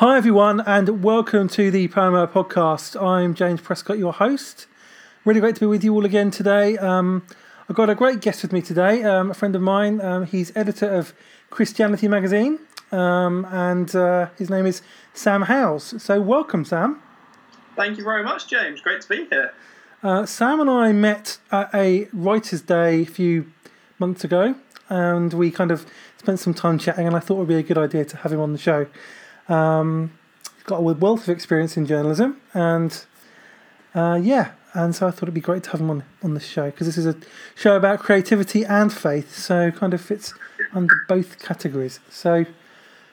Hi, everyone, and welcome to the Poema Podcast. I'm James Prescott, your host. Really great to be with you all again today. Um, I've got a great guest with me today, um, a friend of mine. Um, he's editor of Christianity Magazine, um, and uh, his name is Sam Hailes. So, welcome, Sam. Thank you very much, James. Great to be here. Uh, Sam and I met at a Writers' Day a few months ago, and we kind of spent some time chatting. And I thought it would be a good idea to have him on the show. Um, he's got a wealth of experience in journalism, and uh, yeah, and so I thought it'd be great to have him on on the show because this is a show about creativity and faith, so kind of fits under both categories. So,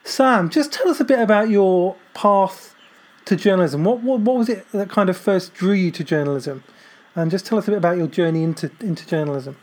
Sam, just tell us a bit about your path to journalism. What what, what was it that kind of first drew you to journalism, and just tell us a bit about your journey into into journalism.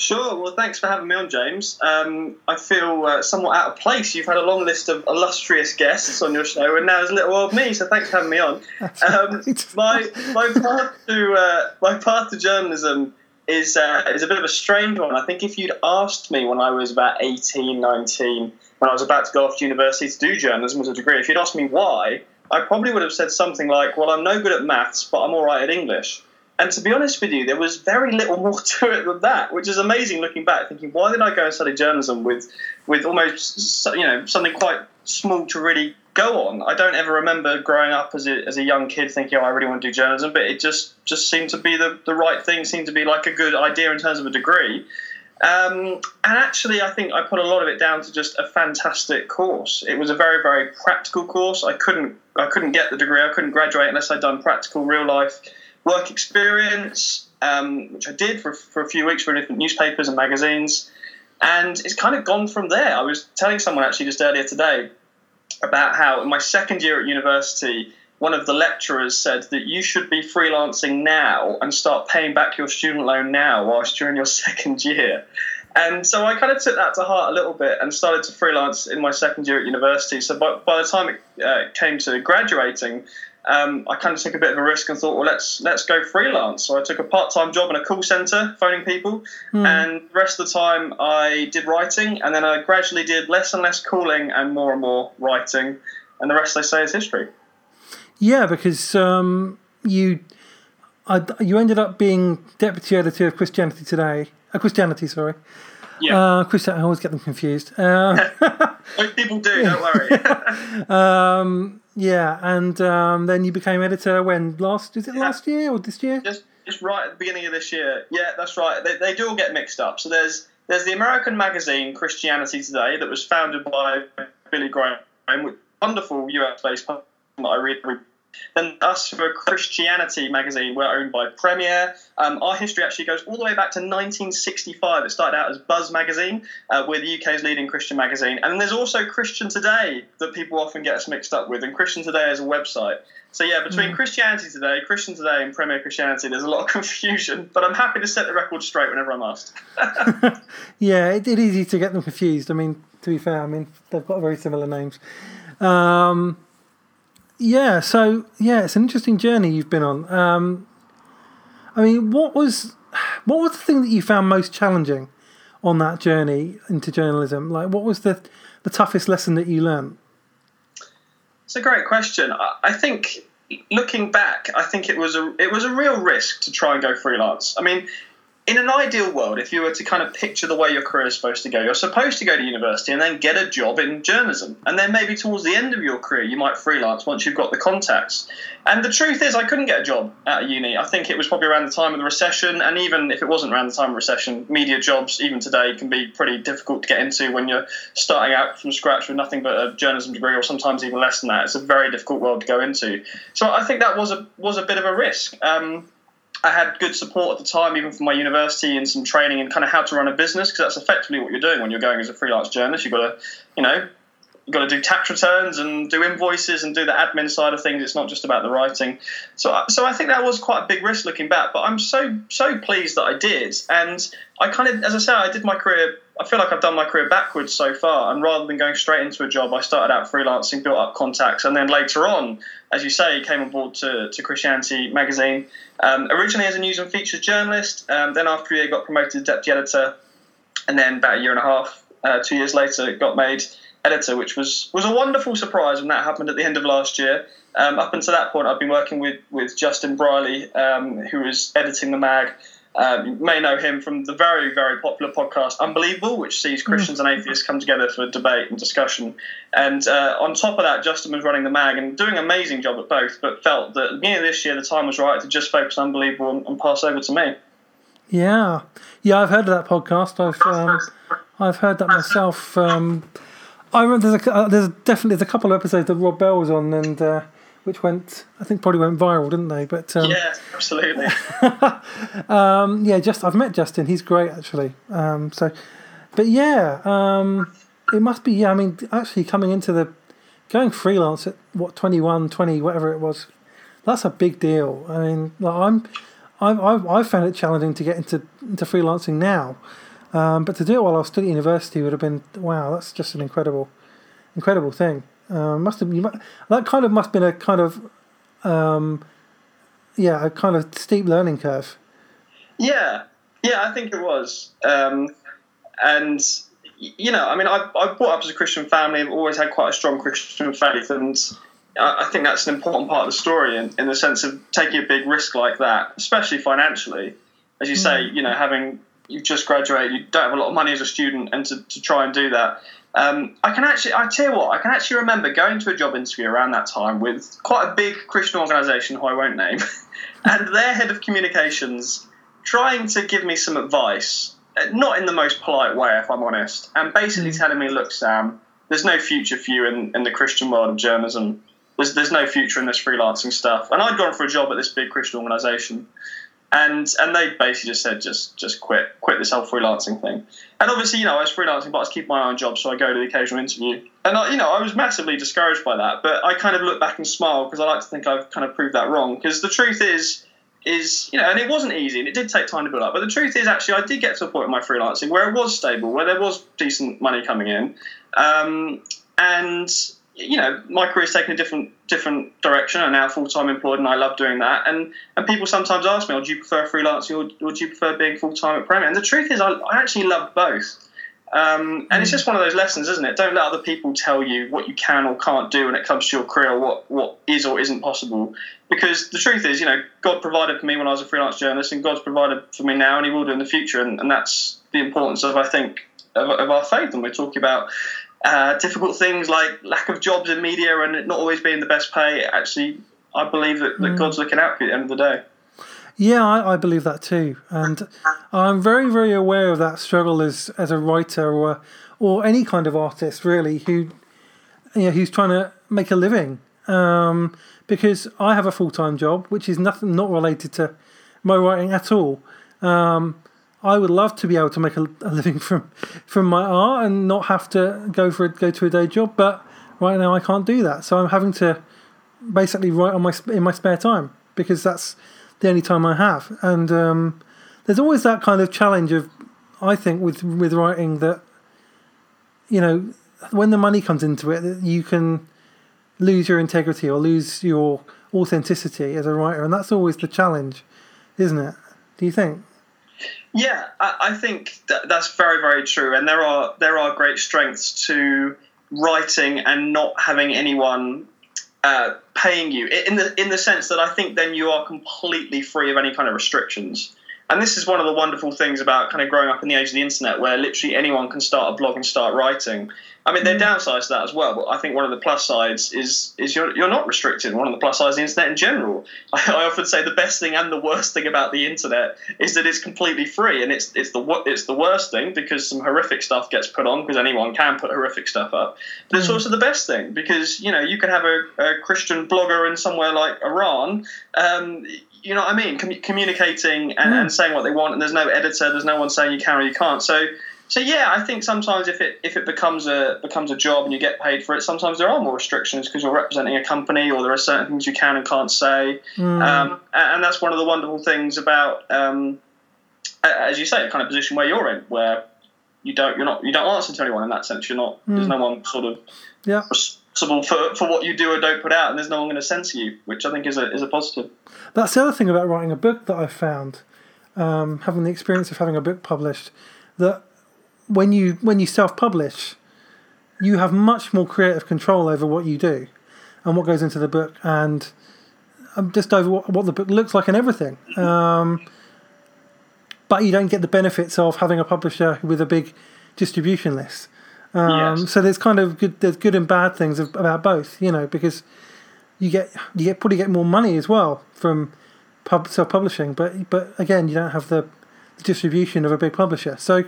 Sure. Well, thanks for having me on, James. Um, I feel uh, somewhat out of place. You've had a long list of illustrious guests on your show, and now there's little old me. So thanks for having me on. Um, my my path to uh, my path to journalism is uh, is a bit of a strange one. I think if you'd asked me when I was about 18, 19, when I was about to go off to university to do journalism as a degree, if you'd asked me why, I probably would have said something like, "Well, I'm no good at maths, but I'm all right at English." And to be honest with you, there was very little more to it than that, which is amazing looking back, thinking, why did I go and study journalism with, with almost, you know, something quite small to really go on? I don't ever remember growing up as a, as a young kid thinking, oh, I really want to do journalism, but it just, just seemed to be the, the right thing, seemed to be like a good idea in terms of a degree. Um, and actually, I think I put a lot of it down to just a fantastic course. It was a very, very practical course. I couldn't, I couldn't get the degree. I couldn't graduate unless I'd done practical, real life work experience, um, which I did for, for a few weeks for different newspapers and magazines. And it's kind of gone from there. I was telling someone actually just earlier today about how in my second year at university, one of the lecturers said that you should be freelancing now and start paying back your student loan now whilst you're in your second year. And so I kind of took that to heart a little bit and started to freelance in my second year at university. So by, by the time it uh, came to graduating, um, I kind of took a bit of a risk and thought, well, let's let's go freelance. So I took a part time job in a call center, phoning people, mm. and the rest of the time I did writing, and then I gradually did less and less calling and more and more writing, and the rest they say is history. Yeah, because um, you I, you ended up being deputy editor of Christianity Today, uh, Christianity, sorry. Yeah. Uh, Christian, I always get them confused. Uh, people do, don't worry. um, yeah, and um, then you became editor when last is it yeah. last year or this year? Just just right at the beginning of this year. Yeah, that's right. They, they do all get mixed up. So there's there's the American magazine Christianity Today that was founded by Billy Graham, wonderful US based that I read then us for Christianity magazine, we're owned by Premier. Um, our history actually goes all the way back to 1965. It started out as Buzz magazine. Uh, we're the UK's leading Christian magazine. And there's also Christian Today that people often get us mixed up with. And Christian Today is a website. So yeah, between mm. Christianity Today, Christian Today, and Premier Christianity, there's a lot of confusion. But I'm happy to set the record straight whenever I'm asked. yeah, it's it easy to get them confused. I mean, to be fair, I mean they've got very similar names. Um, yeah, so yeah, it's an interesting journey you've been on. Um, I mean, what was what was the thing that you found most challenging on that journey into journalism? Like, what was the the toughest lesson that you learned? It's a great question. I think looking back, I think it was a it was a real risk to try and go freelance. I mean, in an ideal world, if you were to kind of picture the way your career is supposed to go, you're supposed to go to university and then get a job in journalism. And then maybe towards the end of your career, you might freelance once you've got the contacts. And the truth is, I couldn't get a job at uni. I think it was probably around the time of the recession. And even if it wasn't around the time of recession, media jobs, even today, can be pretty difficult to get into when you're starting out from scratch with nothing but a journalism degree or sometimes even less than that. It's a very difficult world to go into. So I think that was a, was a bit of a risk. Um, I had good support at the time, even from my university, and some training in kind of how to run a business, because that's effectively what you're doing when you're going as a freelance journalist. You've got to, you know, you've got to do tax returns and do invoices and do the admin side of things. It's not just about the writing. So, so I think that was quite a big risk looking back. But I'm so so pleased that I did, and I kind of, as I say, I did my career I feel like I've done my career backwards so far, and rather than going straight into a job, I started out freelancing, built up contacts, and then later on, as you say, came on board to, to Christianity magazine. Um, originally as a news and features journalist, um, then after a year got promoted to deputy editor, and then about a year and a half, uh, two years later, got made editor, which was was a wonderful surprise when that happened at the end of last year. Um, up until that point, I've been working with with Justin Brierley, um, who was editing the mag. Um, you may know him from the very, very popular podcast Unbelievable, which sees Christians and atheists come together for debate and discussion. And uh, on top of that, Justin was running the mag and doing an amazing job at both, but felt that at the beginning of this year, the time was right to just focus on Unbelievable and, and pass over to me. Yeah, yeah, I've heard of that podcast. I've um, I've heard that myself. Um, I remember there's a, uh, there's definitely there's a couple of episodes that Rob Bell was on, and uh, which went I think probably went viral, didn't they? But um, yeah, absolutely. um, yeah, just I've met Justin. He's great actually. Um, so, but yeah, um, it must be. Yeah, I mean, actually coming into the going freelance at what 21, 20, whatever it was, that's a big deal. I mean, like I'm. I've, I've, I've found it challenging to get into into freelancing now, um, but to do it while I was still at university would have been wow. That's just an incredible, incredible thing. Uh, must have you, that kind of must have been a kind of um, yeah a kind of steep learning curve. Yeah, yeah, I think it was, um, and you know, I mean, I I brought up as a Christian family. I've always had quite a strong Christian faith, and I, I think that's an important part of the story in, in the sense of taking a big risk like that, especially financially. As you mm. say, you know, having you've just graduated, you don't have a lot of money as a student, and to, to try and do that um, I can actually, I tell you what, I can actually remember going to a job interview around that time with quite a big Christian organisation who I won't name, and their head of communications trying to give me some advice, uh, not in the most polite way, if I'm honest, and basically mm. telling me, look, Sam, there's no future for you in, in the Christian world of journalism. There's, there's no future in this freelancing stuff. And I'd gone for a job at this big Christian organisation and and they basically just said just just quit quit this whole freelancing thing. And obviously you know I was freelancing but I was keeping my own job so I go to the occasional interview. And I, you know I was massively discouraged by that but I kind of look back and smile because I like to think I've kind of proved that wrong. Because the truth is is you know and it wasn't easy and it did take time to build up but the truth is actually I did get to a point in my freelancing where it was stable where there was decent money coming in. Um, and you know, my career's taken a different different direction. I'm now full time employed, and I love doing that. And and people sometimes ask me, "Oh, do you prefer freelancing or, or do you prefer being full time at Premier?" And the truth is, I, I actually love both. Um, and it's mm. just one of those lessons, isn't it? Don't let other people tell you what you can or can't do when it comes to your career, or what what is or isn't possible. Because the truth is, you know, God provided for me when I was a freelance journalist, and God's provided for me now, and He will do in the future. And, and that's the importance of, I think, of, of our faith. And we're talking about uh, difficult things like lack of jobs in media and it not always being the best pay. Actually, I believe that, that mm. God's looking out for you at the end of the day. Yeah, I, I, believe that too, and I'm very, very aware of that struggle as as a writer or or any kind of artist really who you know who's trying to make a living. Um, because I have a full time job, which is nothing not related to my writing at all. Um, I would love to be able to make a, a, living from from my art and not have to go for a, go to a day job. But right now I can't do that, so I'm having to basically write on my in my spare time because that's the only time I have. And um, there's always that kind of challenge of I think with with writing that you know when the money comes into it, you can lose your integrity or lose your authenticity as a writer, and that's always the challenge, isn't it? Do you think? Yeah, I, I think that, that's very, very true. And there are there are great strengths to writing and not having anyone uh, paying you in the in the sense that I think then you are completely free of any kind of restrictions. And this is one of the wonderful things about kind of growing up in the age of the internet, where literally anyone can start a blog and start writing. I mean, there are mm. downsides to that as well, but I think one of the plus sides is is you're, you're not restricted. One of the plus sides of the internet in general. I, I, often say the best thing and the worst thing about the internet is that it's completely free, and it's it's the it's the worst thing because some horrific stuff gets put on because anyone can put horrific stuff up. But it's mm. also the best thing because you know you can have a, a Christian blogger in somewhere like Iran. Um, you know what I mean? Com- communicating and, mm. and saying what they want, and there's no editor, there's no one saying you can or you can't. So so yeah, I think sometimes if it if it becomes a becomes a job and you get paid for it, sometimes there are more restrictions because you're representing a company or there are certain things you can and can't say. Mm. Um, and that's one of the wonderful things about, um, as you say, the kind of position where you're in, where you don't you're not you don't answer to anyone in that sense. You're not mm. there's no one sort of yeah. responsible for, for what you do or don't put out, and there's no one going to censor you, which I think is a is a positive. That's the other thing about writing a book that I've found, um, having the experience of having a book published, that when you when you self publish, you have much more creative control over what you do and what goes into the book and um, just over what, what the book looks like and everything. Um, but you don't get the benefits of having a publisher with a big distribution list. Um, yes. So there's kind of good there's good and bad things about both, you know, because you get you get probably get more money as well from pub, self-publishing, but but again you don't have the, distribution of a big publisher. So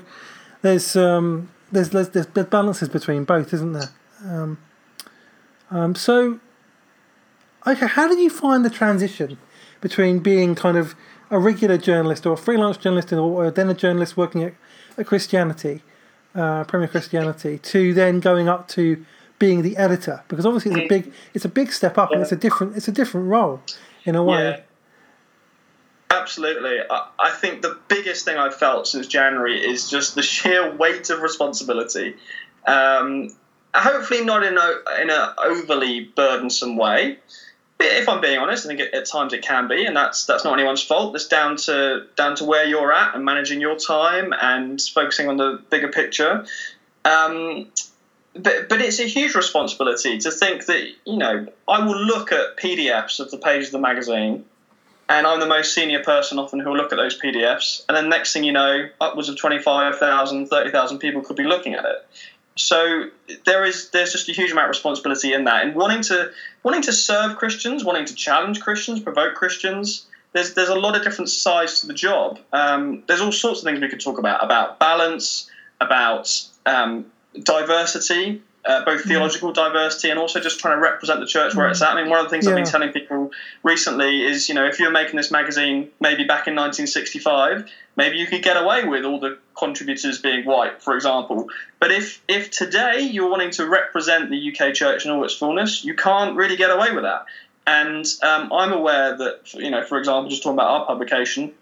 there's um, there's, there's there's balances between both, isn't there? Um, um, so okay, how did you find the transition between being kind of a regular journalist or a freelance journalist or then a journalist working at, at Christianity, uh, Premier Christianity, to then going up to being the editor? Because obviously it's a big it's a big step up yeah. and it's a different it's a different role in a way. Yeah. Absolutely. I, I think the biggest thing I've felt since January is just the sheer weight of responsibility. Um, hopefully not in a in an overly burdensome way, if I'm being honest, I think at times it can be, and that's that's not anyone's fault. It's down to down to where you're at and managing your time and focusing on the bigger picture. Um, but but it's a huge responsibility to think that you know I will look at PDFs of the pages of the magazine, and I'm the most senior person often who will look at those PDFs, and then next thing you know, upwards of 25,000, 30,000 people could be looking at it. So there is there's just a huge amount of responsibility in that and wanting to wanting to serve christians wanting to challenge christians provoke christians there's there's a lot of different sides to the job. Um, there's all sorts of things we could talk about about balance about um, diversity uh, both mm. theological diversity and also just trying to represent the church where it's at. I mean, one of the things yeah. I've been telling people recently is, you know, if you're making this magazine maybe back in 1965, maybe you could get away with all the contributors being white, for example. But if if today you're wanting to represent the UK church in all its fullness, you can't really get away with that. And um, I'm aware that, you know, for example, just talking about our publication,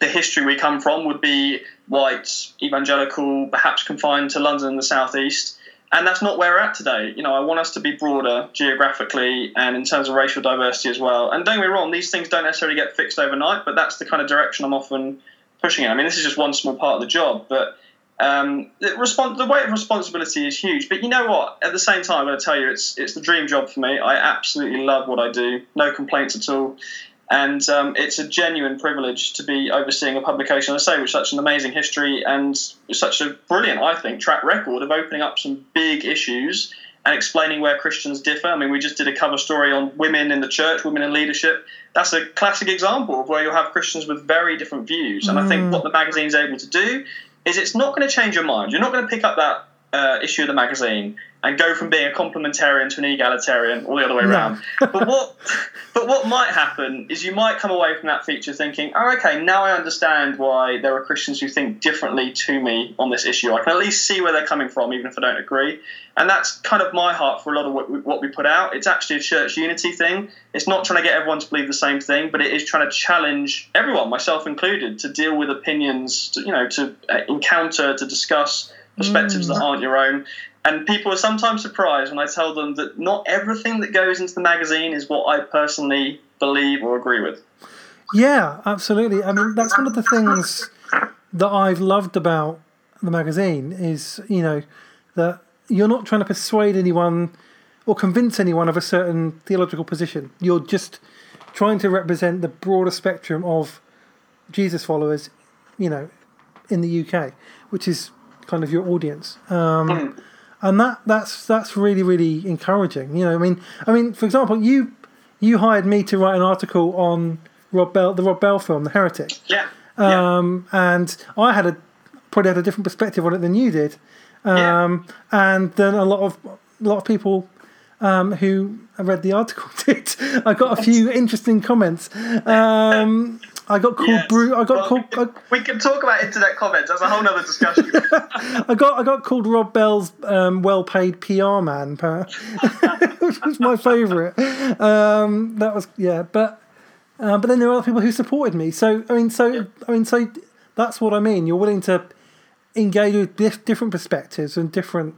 the history we come from would be white, evangelical, perhaps confined to London and the southeast and that's not where we're at today. You know, I want us to be broader geographically and in terms of racial diversity as well. And don't get me wrong, these things don't necessarily get fixed overnight, but that's the kind of direction I'm often pushing in. I mean, this is just one small part of the job, but um, the, respons- the weight of responsibility is huge. But you know what? At the same time, I'm going to tell you, it's it's the dream job for me. I absolutely love what I do. No complaints at all. And um, it's a genuine privilege to be overseeing a publication, I say, with such an amazing history and such a brilliant, I think, track record of opening up some big issues and explaining where Christians differ. I mean, we just did a cover story on women in the church, women in leadership. That's a classic example of where you'll have Christians with very different views. And mm. I think mm. what the magazine's able to do is it's not going to change your mind. You're not going to pick up that uh, issue of the magazine and go from being a complementarian to an egalitarian or the other way around. but what but what might happen is you might come away from that feature thinking, oh, okay, now I understand why there are Christians who think differently to me on this issue. I can at least see where they're coming from, even if I don't agree. And that's kind of my heart for a lot of what we, what we put out. It's actually a church unity thing. It's not trying to get everyone to believe the same thing, but it is trying to challenge everyone, myself included, to deal with opinions, to, you know, to uh, encounter, to discuss perspectives mm. that aren't your own. And people are sometimes surprised when I tell them that not everything that goes into the magazine is what I personally believe or agree with. Yeah, absolutely. I mean, that's one of the things that I've loved about the magazine is, you know, that you're not trying to persuade anyone or convince anyone of a certain theological position. You're just trying to represent the broader spectrum of Jesus followers, you know, in the UK, which is kind of your audience. Um, mm. And that that's that's really really encouraging. You know, I mean, I mean, for example, you you hired me to write an article on Rob Bell, the Rob Bell film, The Heretic. Yeah. Um, yeah. And I had a probably had a different perspective on it than you did. Um, yeah. And then a lot of a lot of people um, who read the article did. I got a few interesting comments. Um, I got called yes. Bru- I got well, called. We can, we can, talk about internet comments. That's a whole other discussion. I got I got called Rob Bell's um, well-paid PR man, which was my favourite. Um, that was yeah, but uh, but then there are other people who supported me. So I mean, so yeah. I mean, so that's what I mean. You're willing to engage with different perspectives and different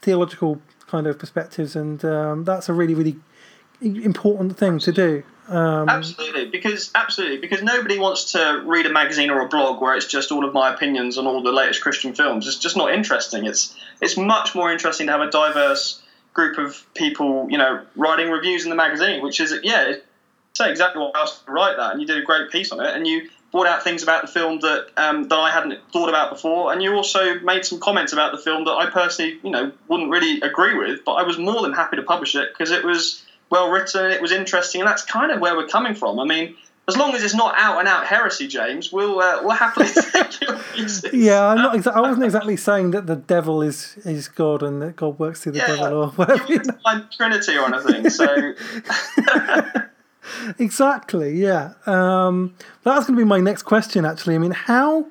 theological kind of perspectives, and um, that's a really really important thing to do. Um, absolutely, because absolutely because nobody wants to read a magazine or a blog where it's just all of my opinions on all the latest Christian films. It's just not interesting. It's it's much more interesting to have a diverse group of people, you know, writing reviews in the magazine, which is yeah, say exactly what I was to write that, and you did a great piece on it, and you brought out things about the film that um, that I hadn't thought about before, and you also made some comments about the film that I personally, you know, wouldn't really agree with, but I was more than happy to publish it because it was well written, it was interesting, and that's kind of where we're coming from. I mean, as long as it's not out and out heresy, James, we'll uh, we'll happily take your. Yeah, I'm not. Exa- I wasn't exactly saying that the devil is is God and that God works through the yeah, devil or whatever. You know? Trinity or anything. So. exactly. Yeah. Um, that's going to be my next question. Actually, I mean, how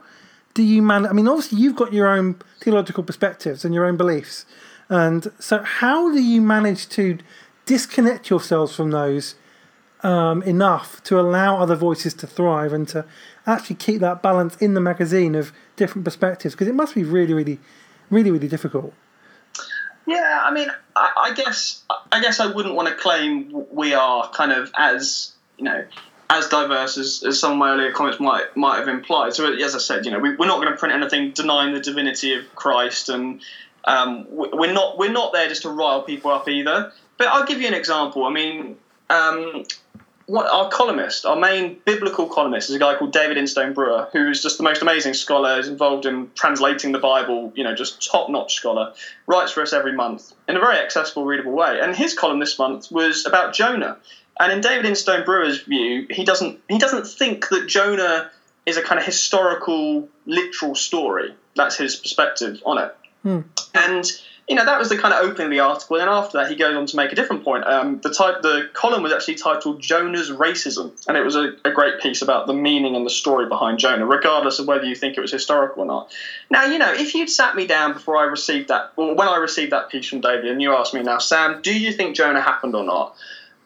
do you manage? I mean, obviously you've got your own theological perspectives and your own beliefs, and so how do you manage to disconnect yourselves from those um, enough to allow other voices to thrive and to actually keep that balance in the magazine of different perspectives? Because it must be really, really, really, really difficult. Yeah, I mean, I, I guess I guess I wouldn't want to claim we are kind of as you know as diverse as, as some of my earlier comments might might have implied. So as I said, you know, we, are not going to print anything denying the divinity of Christ, and um, we're not we're not there just to rile people up either. But I'll give you an example. I mean, um, what our columnist, our main biblical columnist, is a guy called David Instone Brewer, who's just the most amazing scholar. is involved in translating the Bible. You know, just top-notch scholar. Writes for us every month in a very accessible, readable way. And his column this month was about Jonah. And in David Instone Brewer's view, he doesn't he doesn't think that Jonah is a kind of historical, literal story. That's his perspective on it. Hmm. And you know, that was the kind of opening of the article. And after that, he goes on to make a different point. Um, the type, the column was actually titled Jonah's Racism, and it was a, a, great piece about the meaning and the story behind Jonah, regardless of whether you think it was historical or not. Now, you know, if you'd sat me down before I received that, or when I received that piece from David, and you asked me now, Sam, do you think Jonah happened or not?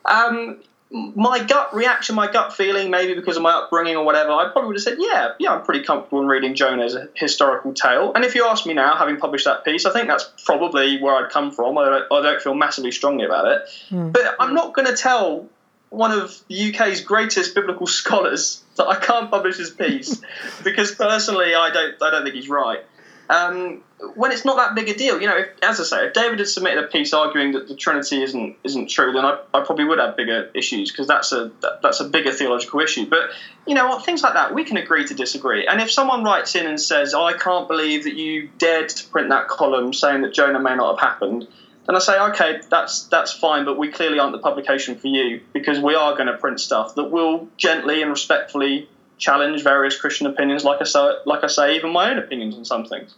Um, my gut reaction, my gut feeling, maybe because of my upbringing or whatever, I probably would have said, yeah, yeah, I'm pretty comfortable in reading Jonah as a historical tale. And if you ask me now, having published that piece, I think that's probably where I'd come from. I don't, I don't feel massively strongly about it. Mm. But I'm not going to tell one of the UK's greatest biblical scholars that I can't publish his piece because personally, I don't, I don't think he's right. Um, when it's not that big a deal. You know, if, as I say, if David had submitted a piece arguing that the Trinity isn't isn't true, then I, I probably would have bigger issues because that's a that, that's a bigger theological issue. But you know what, things like that, we can agree to disagree. And if someone writes in and says, oh, "I can't believe that you dared to print that column saying that Jonah may not have happened," then I say, "Okay, that's that's fine, but we clearly aren't the publication for you because we are going to print stuff that will gently and respectfully." challenge various Christian opinions, like I say, like I say, even my own opinions on some things.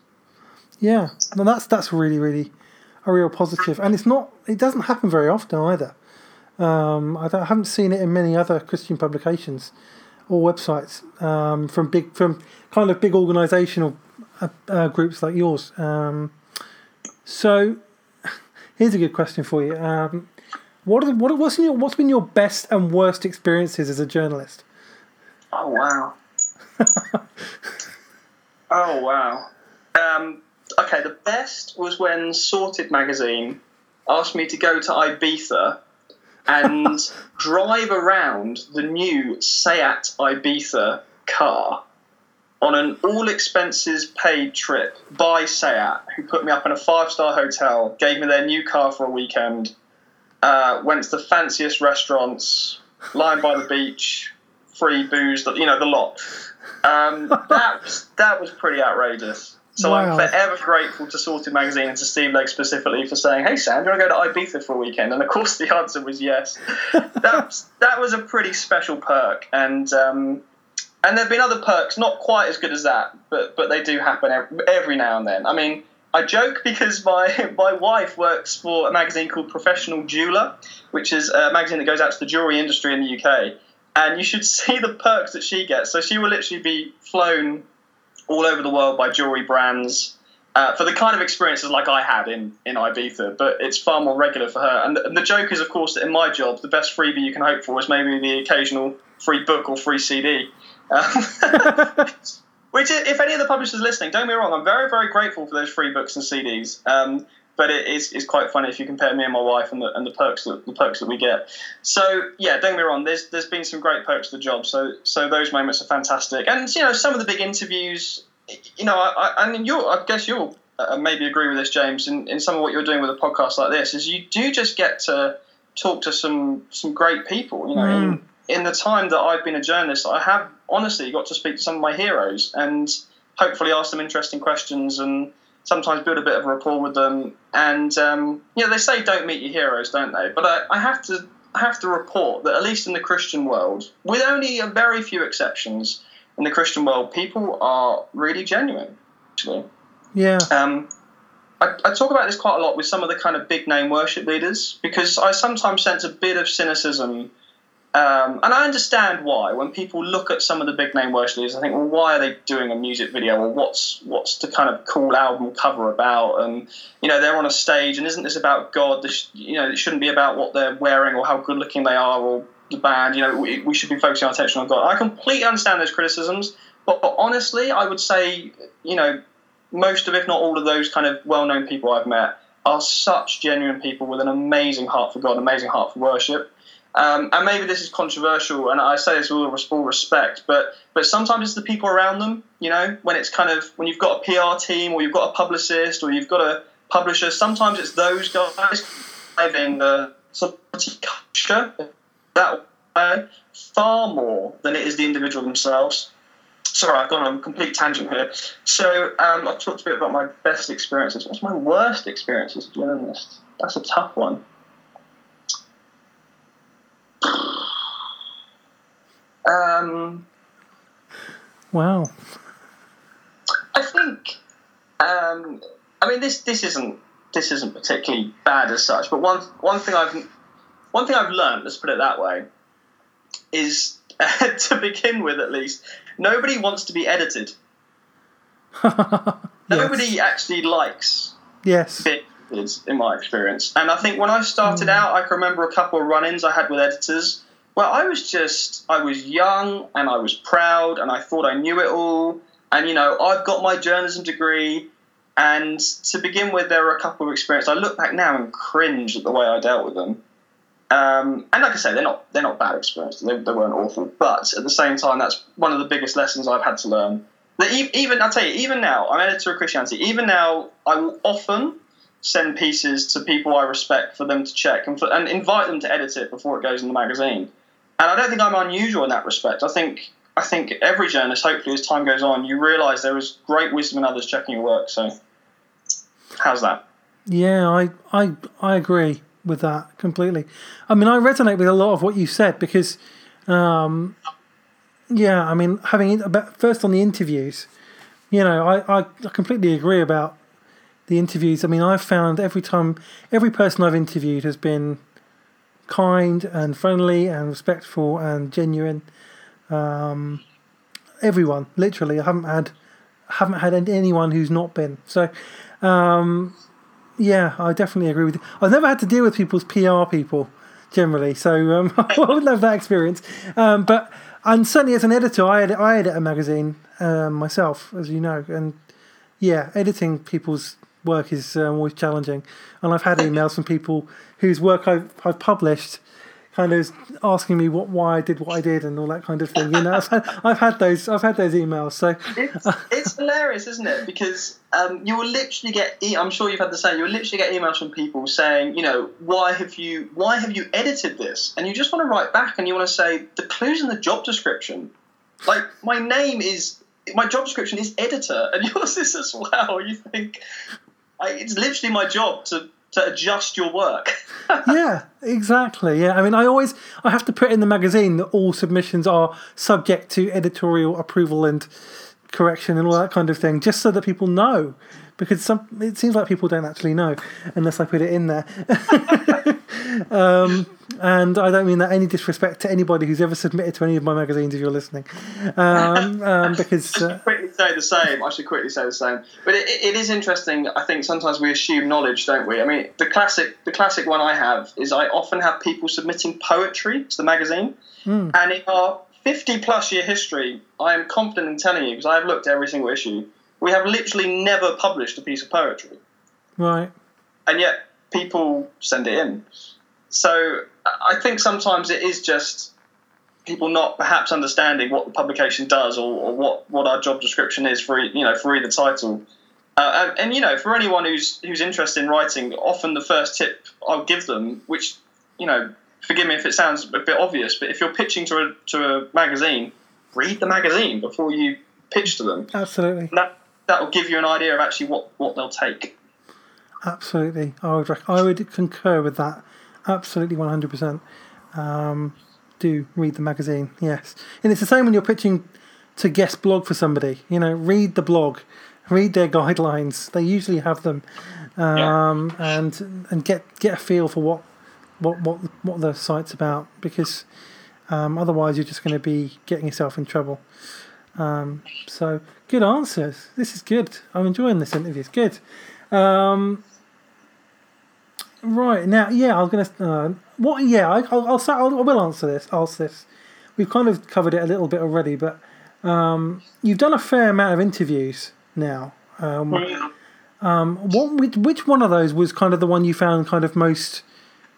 Yeah, no, that's that's really really a real positive, and it's not. It doesn't happen very often either. Um, I, I, haven't seen it in many other Christian publications or websites um, from big from kind of big organisational uh, uh, groups like yours. Um, so here's a good question for you. Um, what are, what what's, your, what's been your best and worst experiences as a journalist? Oh wow. oh wow. Um, okay, the best was when Sorted magazine asked me to go to Ibiza and drive around the new Seat Ibiza car on an all expenses paid trip by Seat, who put me up in a five star hotel, gave me their new car for a weekend, uh, went to the fanciest restaurants, lying by the beach, free booze, you know, the lot. Um, that, that was pretty outrageous. So wow. I'm forever grateful to Sorted Magazine and to Steve Legg specifically for saying, "Hey Sam, do you want to go to Ibiza for a weekend?" And of course, the answer was yes. that was, that was a pretty special perk, and um, and there've been other perks, not quite as good as that, but but they do happen every now and then. I mean, I joke because my my wife works for a magazine called Professional Jeweler, which is a magazine that goes out to the jewelry industry in the UK, and you should see the perks that she gets. So she will literally be flown all over the world by jewelry brands uh, for the kind of experiences like I had in, in Ibiza, but it's far more regular for her. And the, and the, joke is, of course, that in my job, the best freebie you can hope for is maybe the occasional free book or free CD. Um, which, if any of the publishers listening, don't me wrong, I'm very, very grateful for those free books and CDs. Um, but it is, is quite funny if you compare me and my wife and the, and the perks that the perks that we get. So yeah, don't get me wrong. There's there's been some great perks to the job. So so those moments are fantastic. And you know some of the big interviews, you know, I, I, I mean you I guess you'll uh, maybe agree with this, James. In, in some of what you're doing with a podcast like this, is you do just get to talk to some some great people. You know, mm. in, in the time that I've been a journalist, I have honestly got to speak to some of my heroes and hopefully ask them interesting questions and sometimes build a bit of a rapport with them. And um, know, they say don't meet your heroes, don't they? But I, I have to I have to report that at least in the Christian world, with only a very few exceptions in the Christian world, people are really genuine. Actually, yeah. Um, I, I, talk about this quite a lot with some of the kind of big name worship leaders because I sometimes sense a bit of cynicism um, and I understand why. When people look at some of the big name worship leaders, I think, well, why are they doing a music video? Or what's what's the kind of cool album cover about? And you know, they're on a stage, and isn't this about God? This, you know, it shouldn't be about what they're wearing or how good looking they are or the band. You know, we, we should be focusing our attention on God. I completely understand those criticisms, but, but honestly, I would say, you know, most of, if not all of those kind of well-known people I've met are such genuine people with an amazing heart for God, amazing heart for worship um, and maybe this is controversial, and I say this with all respect, but but sometimes it's the people around them. You know, when it's kind of when you've got a PR team, or you've got a publicist, or you've got a publisher. Sometimes it's those guys driving the celebrity culture that way far more than it is the individual themselves. Sorry, I've gone on a complete tangent here. So um, I've talked a bit about my best experiences. What's my worst experience as a journalist? That's a tough one. Um, wow. I think. Um, I mean, this this isn't this isn't particularly bad as such, but one one thing I've one thing I've learned, let's put it that way, is uh, to begin with at least, nobody wants to be edited. yes. Nobody actually likes yes bits, in my experience. And I think when I started mm. out, I can remember a couple of run-ins I had with editors well, I was just, I was young and I was proud and I thought I knew it all. And, you know, I've got my journalism degree. And to begin with, there were a couple of experiences. I look back now and cringe at the way I dealt with them. Um, and like I say, they're not they're not bad experiences. They, they weren't awful, but at the same time, that's one of the biggest lessons I've had to learn. That even I'll tell you, even now, I'm editor of Christianity. Even now, I will often send pieces to people I respect for them to check and, for, and invite them to edit it before it goes in the magazine and I don't think I'm unusual in that respect. I think I think every journalist, hopefully, as time goes on, you realise there is great wisdom in others checking your work. So, how's that? Yeah, I I I agree with that completely. I mean, I resonate with a lot of what you said because, um, yeah, I mean, having about first on the interviews, you know, I, I completely agree about the interviews. I mean, I've found every time every person I've interviewed has been kind and friendly and respectful and genuine. Um, everyone, literally, I haven't had haven't had anyone who's not been. So, um, yeah, I definitely agree with you. I've never had to deal with people's PR people generally, so um, I would love that experience. Um, but and certainly as an editor, I edit, I edit a magazine um, myself, as you know, and yeah, editing people's work is um, always challenging. And I've had emails from people whose work I've, I've published kind of asking me what why I did what I did and all that kind of thing. You know, I've had, I've had those I've had those emails. So it's, it's hilarious, isn't it? Because um, you will literally get e- I'm sure you've had the same. You will literally get emails from people saying, you know, why have you why have you edited this? And you just want to write back and you want to say the clues in the job description. Like my name is my job description is editor, and yours is as well. You think I, it's literally my job to to adjust your work. yeah, exactly. Yeah, I mean, I always I have to put in the magazine that all submissions are subject to editorial approval and correction and all that kind of thing, just so that people know. Because some it seems like people don't actually know unless I put it in there. um, and I don't mean that any disrespect to anybody who's ever submitted to any of my magazines if you're listening. Um, um, because uh, I should quickly say the same. I should quickly say the same. But it, it is interesting. I think sometimes we assume knowledge, don't we? I mean, the classic the classic one I have is I often have people submitting poetry to the magazine, mm. and in our 50 plus year history, I am confident in telling you because I have looked at every single issue. We have literally never published a piece of poetry. Right. and yet people send it in. So I think sometimes it is just people not perhaps understanding what the publication does or, or what, what our job description is for you know for either title. Uh, and, and, you know, for anyone who's who's interested in writing, often the first tip I'll give them, which you know, forgive me if it sounds a bit obvious, but if you're pitching to a to a magazine, read the magazine before you pitch to them. Absolutely. that that will give you an idea of actually what, what they'll take. Absolutely, I would I would concur with that. Absolutely, one hundred percent. Um, do read the magazine, yes, and it's the same when you're pitching to guest blog for somebody. You know, read the blog, read their guidelines. They usually have them, um, yeah. and and get get a feel for what what what what the site's about because um, otherwise you're just going to be getting yourself in trouble. Um, so good answers. This is good. I'm enjoying this interview. It's good. Um, right now, yeah, I was going to. Uh, what? Yeah, I, will I'll, I'll, I will answer this. Ask this. We've kind of covered it a little bit already, but um, you've done a fair amount of interviews now. Um, um, what which, which one of those was kind of the one you found kind of most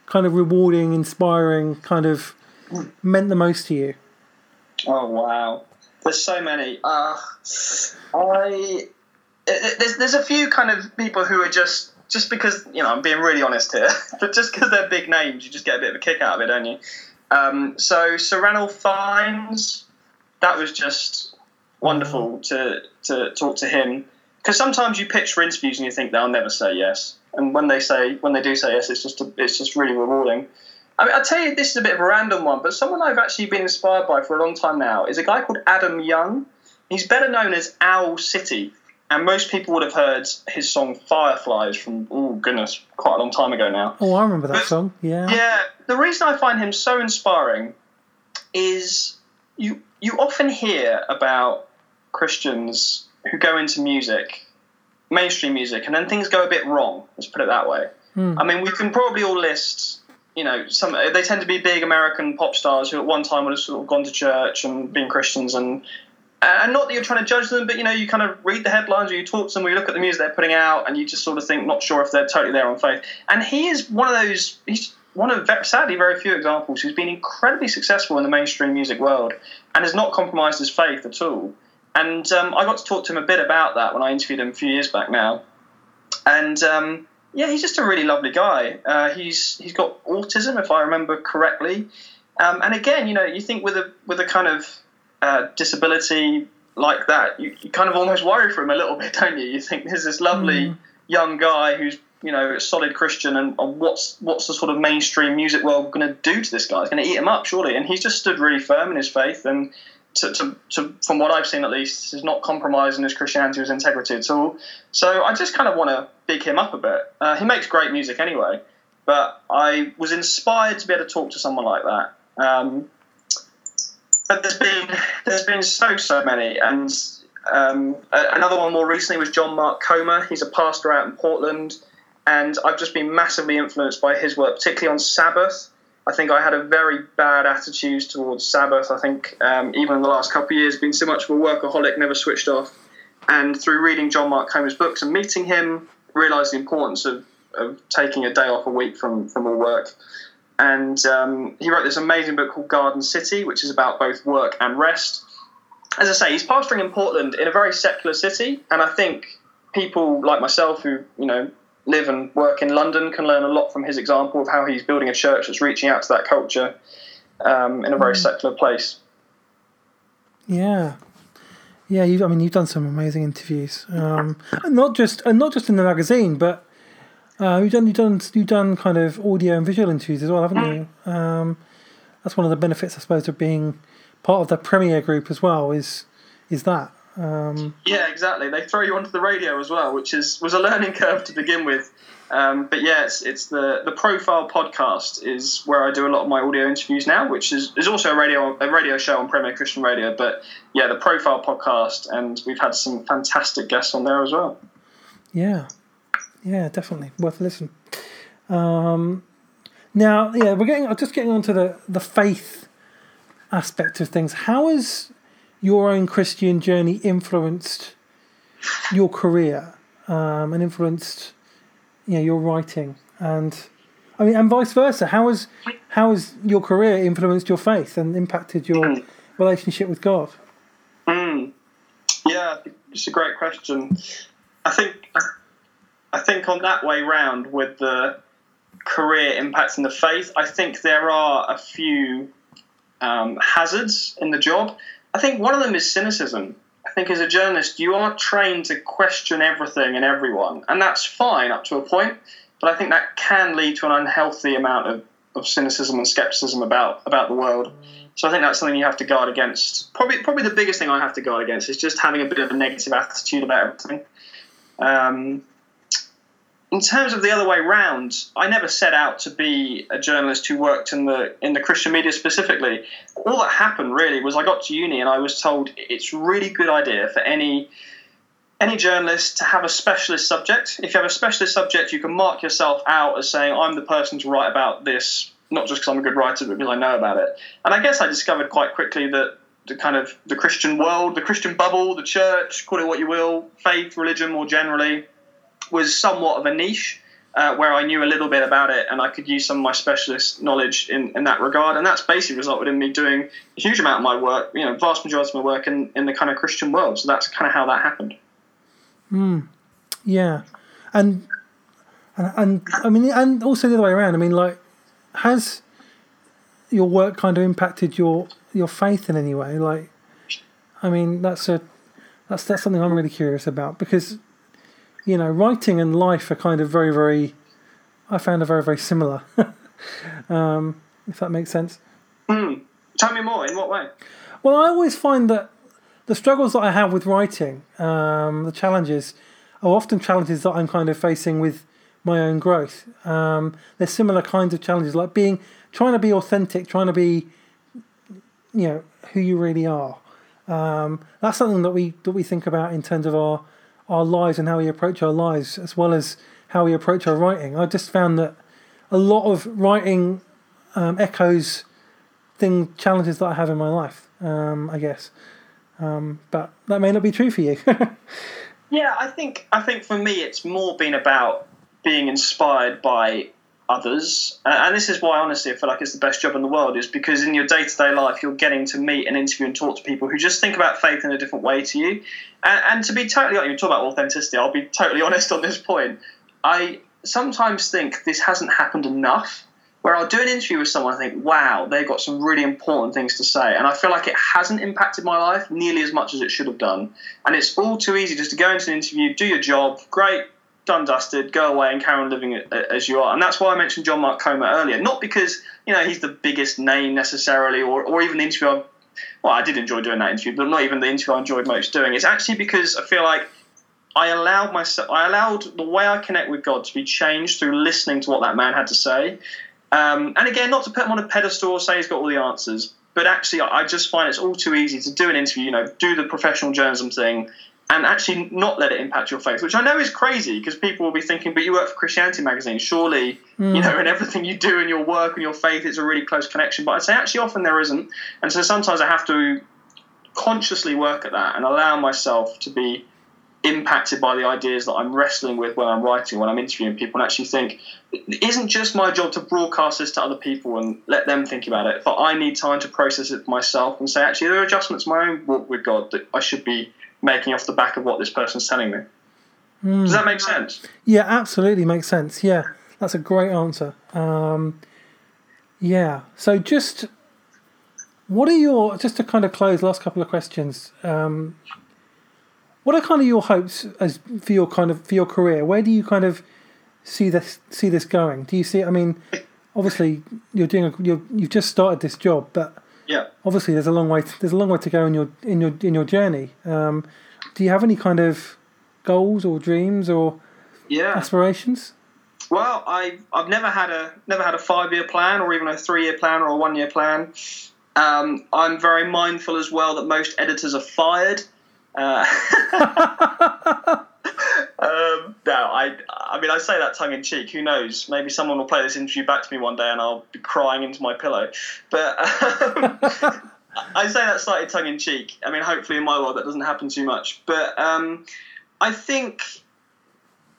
kind of rewarding, inspiring, kind of meant the most to you? Oh wow, there's so many. Uh, I there's there's a few kind of people who are just just because you know I'm being really honest here, but just because they're big names, you just get a bit of a kick out of it, don't you? Um, so Sir Ranulph Fiennes, that was just wonderful to to talk to him because sometimes you pitch for interviews and you think they'll never say yes, and when they say when they do say yes, it's just a, it's just really rewarding. I mean, I'll tell you, this is a bit of a random one, but someone I've actually been inspired by for a long time now is a guy called Adam Young. He's better known as Owl City and most people would have heard his song Fireflies from, oh goodness, quite a long time ago now. Oh, I remember that but, song, yeah. Yeah, the reason I find him so inspiring is you, you often hear about Christians who go into music, mainstream music, and then things go a bit wrong, let's put it that way. Hmm. I mean, we can probably all list you know, some they tend to be big American pop stars who at one time would have sort of gone to church and been Christians and and not that you're trying to judge them, but you know, you kind of read the headlines or you talk to them or you look at the music they're putting out and you just sort of think, not sure if they're totally there on faith. And he is one of those, he's one of sadly very few examples who's been incredibly successful in the mainstream music world and has not compromised his faith at all. And um, I got to talk to him a bit about that when I interviewed him a few years back now. And um, yeah, he's just a really lovely guy. Uh, he's he's got autism, if I remember correctly. Um, and again, you know, you think with a with a kind of uh, disability like that, you, you, kind of almost worry for him a little bit, don't you? You think there's this lovely mm. young guy who's you know a solid Christian, and, and, what's what's the sort of mainstream music world going to do to this guy? It's going to eat him up, surely. And he's just stood really firm in his faith, and to, to, to, from what I've seen at least, is not compromising his Christianity, or his integrity at all. So I just kind of want to big him up a bit. Uh, he makes great music anyway, but I was inspired to be able to talk to someone like that. Um, but there's been there's been so so many, and um, another one more recently was John Mark Comer. He's a pastor out in Portland, and I've just been massively influenced by his work, particularly on Sabbath. I think I had a very bad attitude towards Sabbath. I think um, even in the last couple of years, been so much of a workaholic, never switched off. And through reading John Mark Comer's books and meeting him, realised the importance of, of taking a day off a week from, from all work and um, he wrote this amazing book called Garden City, which is about both work and rest. As I say, he's pastoring in Portland in a very secular city, and I think people like myself who you know live and work in London can learn a lot from his example of how he's building a church that's reaching out to that culture um, in a very mm. secular place. Yeah, yeah. You, I mean, you've done some amazing interviews, um, not just and not just in the magazine, but uh, you've done you've done you've done kind of audio and visual interviews as well, haven't you? Um, that's one of the benefits, I suppose, of being part of the Premier Group as well. Is is that? Um, yeah, exactly. They throw you onto the radio as well, which is was a learning curve to begin with. Um, but yeah, it's, it's the the Profile podcast is where I do a lot of my audio interviews now, which is, is also a radio a radio show on Premier Christian Radio. But yeah, the Profile podcast, and we've had some fantastic guests on there as well. Yeah, yeah, definitely worth a listen. Um, now, yeah, we're getting just getting onto the the faith aspect of things. How has your own Christian journey influenced your career um, and influenced you know your writing and I mean and vice versa. How has how has your career influenced your faith and impacted your mm. relationship with God? Mm. Yeah, it's a great question. I think I think on that way round with the career impacting the faith, I think there are a few um, hazards in the job. I think one of them is cynicism. I think as a journalist, you are trained to question everything and everyone, and that's fine up to a point. But I think that can lead to an unhealthy amount of, of cynicism and skepticism about about the world. So I think that's something you have to guard against. Probably, probably the biggest thing I have to guard against is just having a bit of a negative attitude about everything. Um, in terms of the other way round, I never set out to be a journalist who worked in the in the Christian media specifically. All that happened really was I got to uni and I was told it's really good idea for any any journalist to have a specialist subject. If you have a specialist subject, you can mark yourself out as saying I'm the person to write about this, not just because I'm a good writer, but because I know about it. And I guess I discovered quite quickly that the kind of the Christian world, the Christian bubble, the church, call it what you will, faith, religion more generally was somewhat of a niche. Uh, where I knew a little bit about it and I could use some of my specialist knowledge in, in that regard. And that's basically resulted in me doing a huge amount of my work, you know, vast majority of my work in, in the kind of Christian world. So that's kind of how that happened. Hmm. Yeah. And, and, and I mean, and also the other way around. I mean, like, has your work kind of impacted your, your faith in any way? Like, I mean, that's a, that's, that's something I'm really curious about because you know, writing and life are kind of very, very. I found are very, very similar. um, if that makes sense. Mm. Tell me more. In what way? Well, I always find that the struggles that I have with writing, um, the challenges, are often challenges that I'm kind of facing with my own growth. Um, there's similar kinds of challenges, like being trying to be authentic, trying to be, you know, who you really are. Um, that's something that we that we think about in terms of our our lives and how we approach our lives, as well as how we approach our writing. I just found that a lot of writing um, echoes thing challenges that I have in my life. Um, I guess, um, but that may not be true for you. yeah, I think I think for me it's more been about being inspired by others. And this is why, honestly, I feel like it's the best job in the world, is because in your day to day life, you're getting to meet and interview and talk to people who just think about faith in a different way to you. And, and to be totally honest, you talk about authenticity, I'll be totally honest on this point. I sometimes think this hasn't happened enough. Where I'll do an interview with someone, I think, wow, they've got some really important things to say. And I feel like it hasn't impacted my life nearly as much as it should have done. And it's all too easy just to go into an interview, do your job, great, done dusted, go away and carry on living as you are. And that's why I mentioned John Mark Comer earlier. Not because you know he's the biggest name necessarily, or, or even the interview. I, well, I did enjoy doing that interview, but not even the interview I enjoyed most doing. It's actually because I feel like I allowed myself, I allowed the way I connect with God to be changed through listening to what that man had to say. Um, and again, not to put him on a pedestal or say he's got all the answers, but actually, I just find it's all too easy to do an interview, you know, do the professional journalism thing, and actually not let it impact your faith, which I know is crazy because people will be thinking, but you work for Christianity magazine, surely, mm. you know, and everything you do in your work and your faith is a really close connection. But I'd say actually often there isn't. And so sometimes I have to consciously work at that and allow myself to be impacted by the ideas that I'm wrestling with when I'm writing, when I'm interviewing people, and actually think it isn't just my job to broadcast this to other people and let them think about it, but I need time to process it myself and say, actually, there are adjustments in my own walk with God that I should be making off the back of what this person's telling me. Mm. Does that make sense? Yeah, absolutely makes sense. Yeah, that's a great answer. Um, yeah, so just what are your just to kind of close last couple of questions? Um, what are kind of your hopes as for your kind of for your career? Where do you kind of see this see this going? Do you see? I mean, obviously you're doing a, you're, you've just started this job, but yeah. Obviously, there's a long way. To, there's a long way to go in your in your in your journey. Um, do you have any kind of goals or dreams or yeah. aspirations? Well, I I've never had a never had a five year plan or even a three year plan or a one year plan. Um, I'm very mindful as well that most editors are fired. Uh, um, no, I, I mean, I say that tongue in cheek. Who knows? Maybe someone will play this interview back to me one day, and I'll be crying into my pillow. But um, I say that slightly tongue in cheek. I mean, hopefully in my world that doesn't happen too much. But um, I think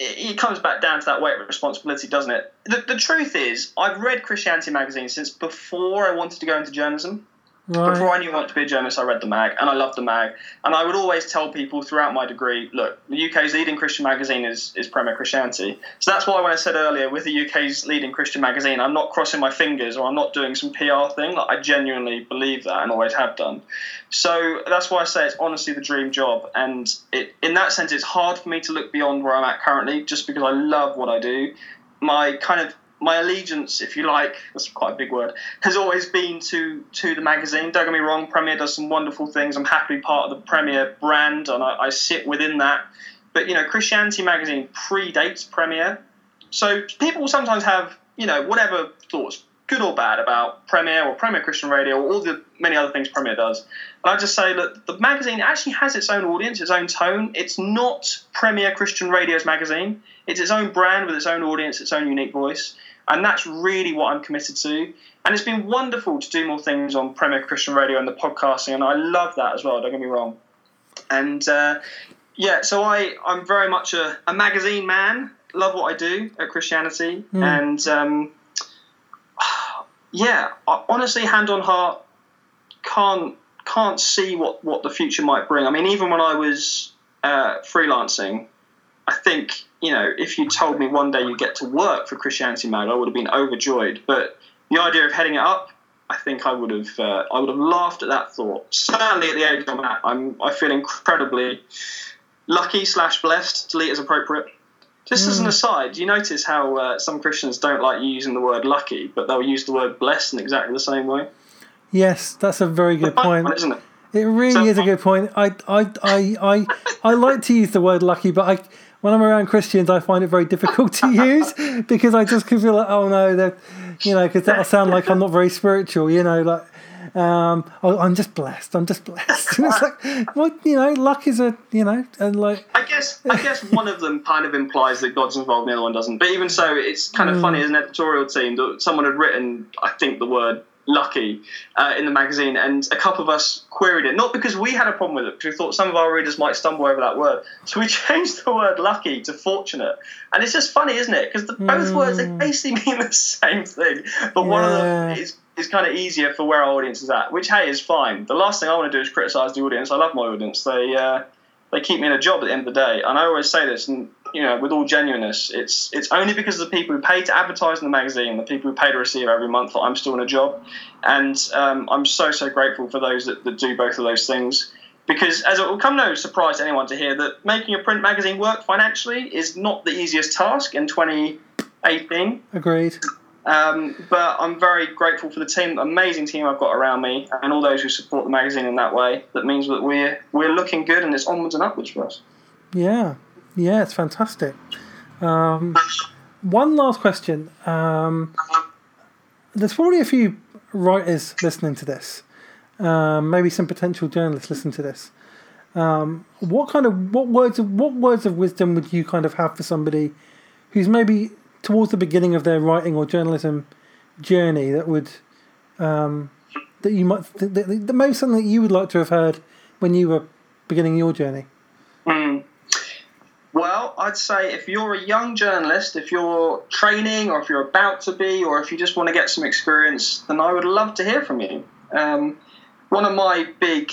it, it comes back down to that weight of responsibility, doesn't it? The, the truth is, I've read Christianity magazine since before I wanted to go into journalism. Right. Before I knew I wanted to be a journalist, I read the mag, and I loved the mag. And I would always tell people throughout my degree, look, the UK's leading Christian magazine is, is Premier Christianity. So that's why when I said earlier, with the UK's leading Christian magazine, I'm not crossing my fingers or I'm not doing some PR thing. Like, I genuinely believe that and always have done. So that's why I say it's honestly the dream job. And it, in that sense, it's hard for me to look beyond where I'm at currently, just because I love what I do. My kind of my allegiance, if you like, that's quite a big word, has always been to to the magazine. Don't get me wrong, Premier does some wonderful things. I'm happily part of the Premier brand, and I, I sit within that. But you know, Christianity magazine predates Premier, so people sometimes have you know whatever thoughts, good or bad, about Premier or Premier Christian Radio or all the many other things Premier does. And I just say that the magazine actually has its own audience, its own tone. It's not Premier Christian Radio's magazine. It's its own brand with its own audience, its own unique voice. And that's really what I'm committed to. And it's been wonderful to do more things on Premier Christian Radio and the podcasting, and I love that as well, don't get me wrong. And uh, yeah, so I, I'm very much a, a, magazine man, love what I do at Christianity. Mm. And um, yeah, honestly, hand on heart, can't can't see what, what the future might bring. I mean, even when I was uh, freelancing, I think you know, if you told me one day you get to work for Christianity Mag, I would have been overjoyed. But the idea of heading it up, I think I would have uh, I would have laughed at that thought. Certainly at the age I'm at, I'm I feel incredibly lucky slash blessed. Delete as appropriate. Just mm. as an hmm. aside, you notice how uh, some Christians don't like using the word lucky, but they'll use the word blessed in exactly the same way. Yes, that's a very good point. One, isn't it? It really so, is a good point. I, I, I, I, I like to use the word lucky, but I when I'm around Christians, I find it very difficult to use because I just feel like, oh no, that you know, because that'll sound like I'm not very spiritual, you know, like. Um, oh, I'm just blessed. I'm just blessed. it's like, well, you know, luck is a, you know, and like. I guess, I guess one of them kind of implies that God's involved, and the other one doesn't. But even so, it's kind of mm. funny as an editorial team that someone had written, I think, the word lucky uh, in the magazine, and a couple of us queried it, not because we had a problem with it, because we thought some of our readers might stumble over that word. So we changed the word lucky to fortunate. And it's just funny, isn't it? Because both mm. words, they hmm. basically mean the same thing, but yeah. one of them is, is kind of easier for where our audience is at, which, hey, is fine. The last thing I want to do is criticize the audience. I love my audience. They, uh, they keep me in a job at the end of the day. And I always say this, and you know, with all genuineness, it's it's only because of the people who pay to advertise in the magazine, the people who pay to receive every month, that I'm still in a job. And um, I'm so so grateful for those that, that do both of those things. Because as it will come no surprise to anyone to hear that making a print magazine work financially is not the easiest task in 2018. Agreed. Um, but I'm very grateful for the team, amazing team I've got around me, and all those who support the magazine in that way. That means that we're we're looking good, and it's onwards and upwards for us. Yeah, yeah, it's fantastic. Um, one last question. Um, there's probably a few writers listening to this. Um, maybe some potential journalists listen to this. Um, what kind of what words of what words of wisdom would you kind of have for somebody who's maybe towards the beginning of their writing or journalism journey that would um, that you might th- the, maybe something that you would like to have heard when you were beginning your journey? Mm. I'd say if you're a young journalist, if you're training or if you're about to be, or if you just want to get some experience, then I would love to hear from you. Um, one of my big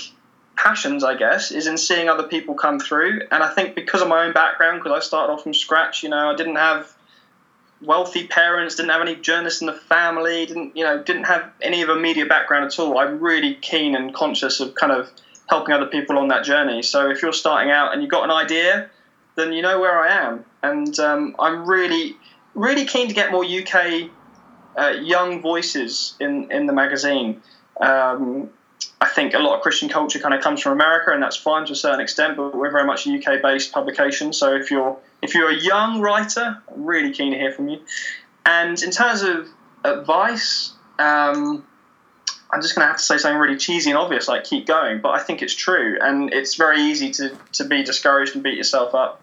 passions, I guess, is in seeing other people come through. And I think because of my own background, because I started off from scratch, you know, I didn't have wealthy parents, didn't have any journalists in the family, didn't you know, didn't have any of a media background at all. I'm really keen and conscious of kind of helping other people on that journey. So if you're starting out and you've got an idea, then you know where I am, and um, I'm really, really keen to get more UK uh, young voices in in the magazine. Um, I think a lot of Christian culture kind of comes from America, and that's fine to a certain extent. But we're very much a UK-based publication. So if you're if you're a young writer, I'm really keen to hear from you. And in terms of advice, um, I'm just going to have to say something really cheesy and obvious, like keep going. But I think it's true, and it's very easy to to be discouraged and beat yourself up.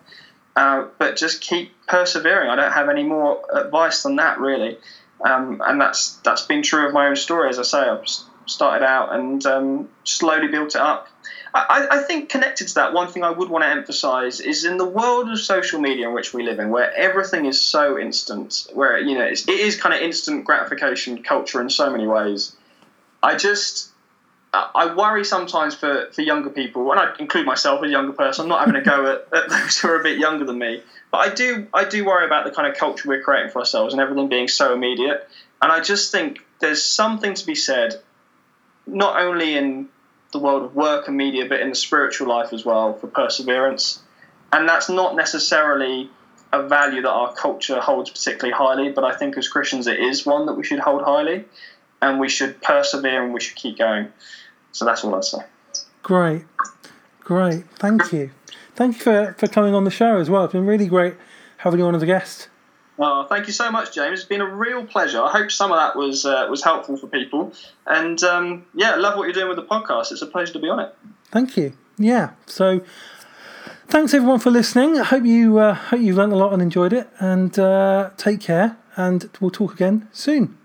Uh, but just keep persevering. I don't have any more advice than that, really. Um, and that's that's been true of my own story. As I say, I've started out and um, slowly built it up. I, I think connected to that, one thing I would want to emphasise is in the world of social media in which we live in, where everything is so instant, where you know it's, it is kind of instant gratification culture in so many ways. I just I worry sometimes for, for younger people, and I include myself as a younger person. I'm not having a go at, at those who are a bit younger than me, but I do I do worry about the kind of culture we're creating for ourselves and everything being so immediate. And I just think there's something to be said, not only in the world of work and media, but in the spiritual life as well for perseverance. And that's not necessarily a value that our culture holds particularly highly, but I think as Christians it is one that we should hold highly, and we should persevere and we should keep going. So that's all I'd say. Great, great. Thank you. Thank you for, for coming on the show as well. It's been really great having you on as a guest. Well, thank you so much, James. It's been a real pleasure. I hope some of that was uh, was helpful for people. And um, yeah, love what you're doing with the podcast. It's a pleasure to be on it. Thank you. Yeah. So, thanks everyone for listening. I hope you uh, hope you've learned a lot and enjoyed it. And uh, take care. And we'll talk again soon.